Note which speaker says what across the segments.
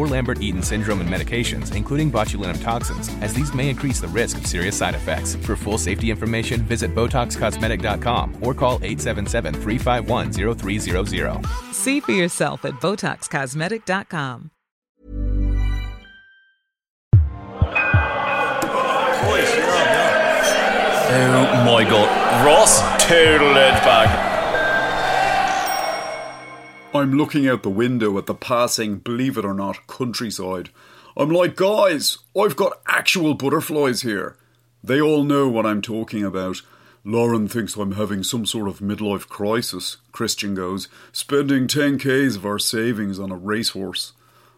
Speaker 1: or Lambert Eaton syndrome and medications, including botulinum toxins, as these may increase the risk of serious side effects. For full safety information, visit BotoxCosmetic.com or call 877 351 0300.
Speaker 2: See for yourself at BotoxCosmetic.com.
Speaker 3: Oh my god. Ross total edge back.
Speaker 4: I'm looking out the window at the passing, believe it or not, countryside. I'm like, guys, I've got actual butterflies here. They all know what I'm talking about. Lauren thinks I'm having some sort of midlife crisis, Christian goes, spending 10k's of our savings on a racehorse.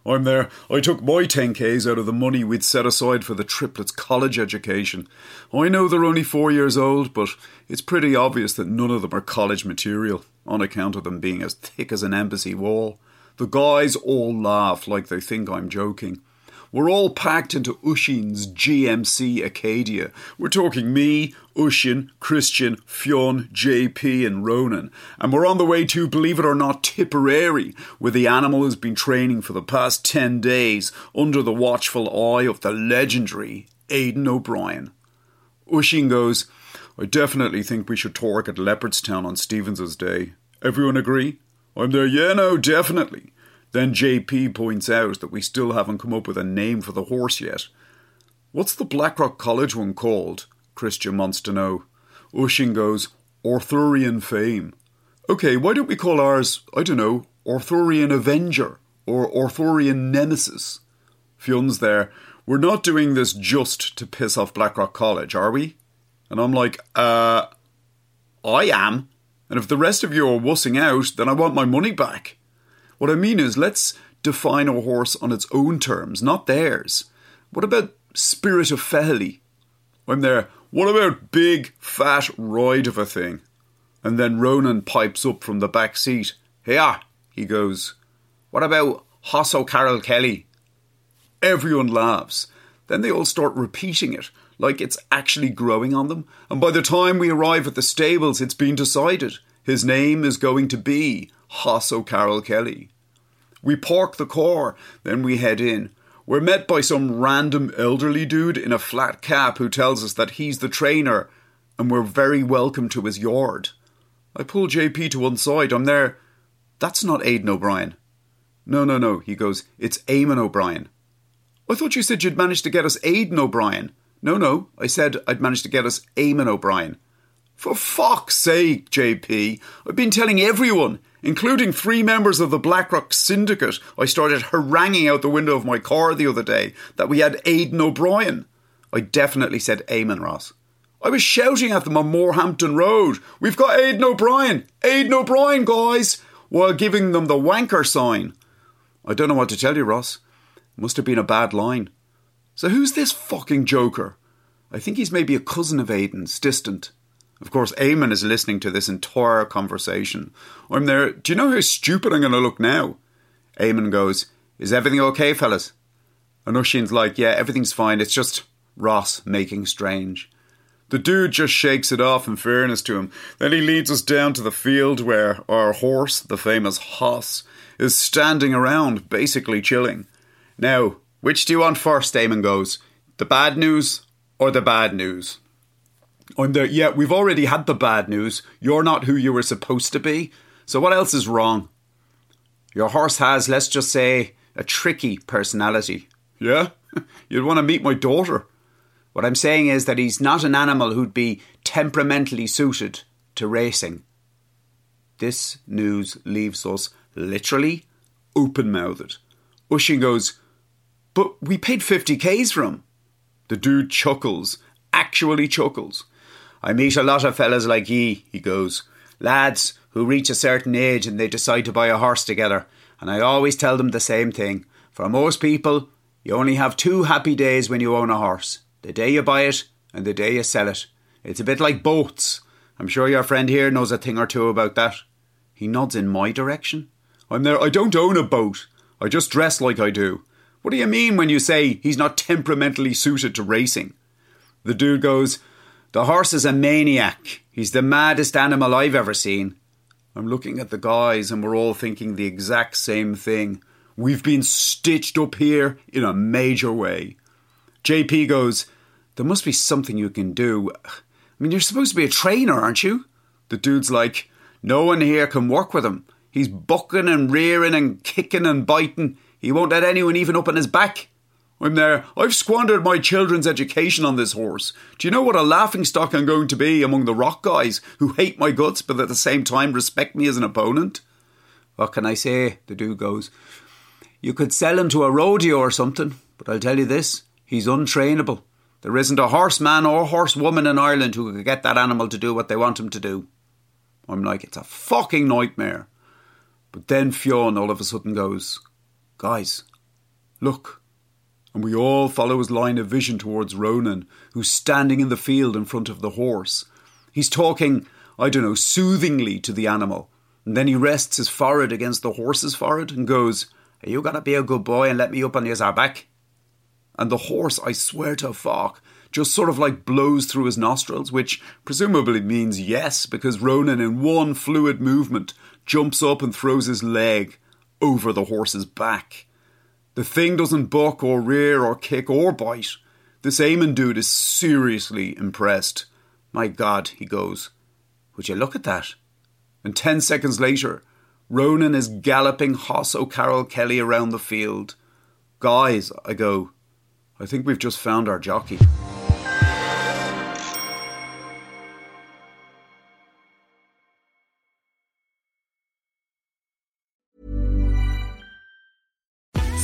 Speaker 4: I'm there. I took my 10k's out of the money we'd set aside for the triplets' college education. I know they're only four years old, but it's pretty obvious that none of them are college material, on account of them being as thick as an embassy wall. The guys all laugh like they think I'm joking. We're all packed into Oisinn's GMC Acadia. We're talking me, Oisinn, Christian, Fionn, JP, and Ronan. And we're on the way to, believe it or not, Tipperary, where the animal has been training for the past 10 days under the watchful eye of the legendary Aidan O'Brien. Oisinn goes, I definitely think we should torque at Leopardstown on Stevens's day. Everyone agree? I'm there, yeah, no, definitely. Then JP points out that we still haven't come up with a name for the horse yet. What's the Blackrock College one called? Christian wants to know. Oisinn goes, Arthurian Fame. Okay, why don't we call ours, I don't know, Arthurian Avenger or Arthurian Nemesis? Fionn's there. We're not doing this just to piss off Blackrock College, are we? And I'm like, uh, I am. And if the rest of you are wussing out, then I want my money back. What I mean is, let's define a horse on its own terms, not theirs. What about Spirit of Fehily? I'm there. What about big, fat ride of a thing? And then Ronan pipes up from the back seat. Here, he goes. What about Hoss O'Carroll Kelly? Everyone laughs. Then they all start repeating it, like it's actually growing on them. And by the time we arrive at the stables, it's been decided. His name is going to be Hoss O'Carroll Kelly. We park the car, then we head in. We're met by some random elderly dude in a flat cap who tells us that he's the trainer and we're very welcome to his yard. I pull JP to one side. I'm there. That's not Aidan O'Brien. No, no, no. He goes, It's Eamon O'Brien. I thought you said you'd managed to get us Aidan O'Brien. No, no. I said I'd managed to get us Eamon O'Brien. For fuck's sake, JP. I've been telling everyone, including three members of the Blackrock Syndicate, I started haranguing out the window of my car the other day that we had Aidan O'Brien. I definitely said Eamon Ross. I was shouting at them on Morehampton Road. We've got Aidan O'Brien! Aidan O'Brien, guys! While giving them the wanker sign. I don't know what to tell you, Ross. Must have been a bad line. So who's this fucking joker? I think he's maybe a cousin of Aidan's, distant. Of course, Eamon is listening to this entire conversation. I'm there. Do you know how stupid I'm going to look now? Eamon goes, Is everything okay, fellas? And Oisinn's like, Yeah, everything's fine. It's just Ross making strange. The dude just shakes it off in fairness to him. Then he leads us down to the field where our horse, the famous Hoss, is standing around, basically chilling. Now, which do you want first? Eamon goes. The bad news or the bad news? I'm there. Yeah, we've already had the bad news. You're not who you were supposed to be. So what else is wrong? Your horse has, let's just say, a tricky personality. Yeah? You'd want to meet my daughter. What I'm saying is that he's not an animal who'd be temperamentally suited to racing. This news leaves us literally open mouthed. Oisinn goes, But we paid 50k's for him. The dude chuckles, actually chuckles. I meet a lot of fellas like ye, he goes, lads who reach a certain age and they decide to buy a horse together. And I always tell them the same thing. For most people, you only have two happy days when you own a horse the day you buy it and the day you sell it. It's a bit like boats. I'm sure your friend here knows a thing or two about that. He nods in my direction. I'm there. I don't own a boat. I just dress like I do. What do you mean when you say he's not temperamentally suited to racing? The dude goes, The horse is a maniac. He's the maddest animal I've ever seen. I'm looking at the guys and we're all thinking the exact same thing. We've been stitched up here in a major way. JP goes, There must be something you can do. I mean, you're supposed to be a trainer, aren't you? The dude's like, No one here can work with him. He's bucking and rearing and kicking and biting. He won't let anyone even up on his back. I'm there. I've squandered my children's education on this horse. Do you know what a laughing stock I'm going to be among the rock guys who hate my guts but at the same time respect me as an opponent? What can I say? The dude goes. You could sell him to a rodeo or something, but I'll tell you this he's untrainable. There isn't a horseman or horsewoman in Ireland who could get that animal to do what they want him to do. I'm like, it's a fucking nightmare. But then Fionn all of a sudden goes, Guys, look and we all follow his line of vision towards Ronan, who's standing in the field in front of the horse. He's talking, I don't know, soothingly to the animal, and then he rests his forehead against the horse's forehead and goes, Are you gonna be a good boy and let me up on your back? And the horse, I swear to fuck, just sort of like blows through his nostrils, which presumably means yes, because Ronan, in one fluid movement, jumps up and throws his leg over the horse's back. The thing doesn't buck or rear or kick or bite. This Eamon dude is seriously impressed. My God, he goes, Would you look at that? And ten seconds later, Ronan is galloping Hoss O'Carroll Kelly around the field. Guys, I go, I think we've just found our jockey.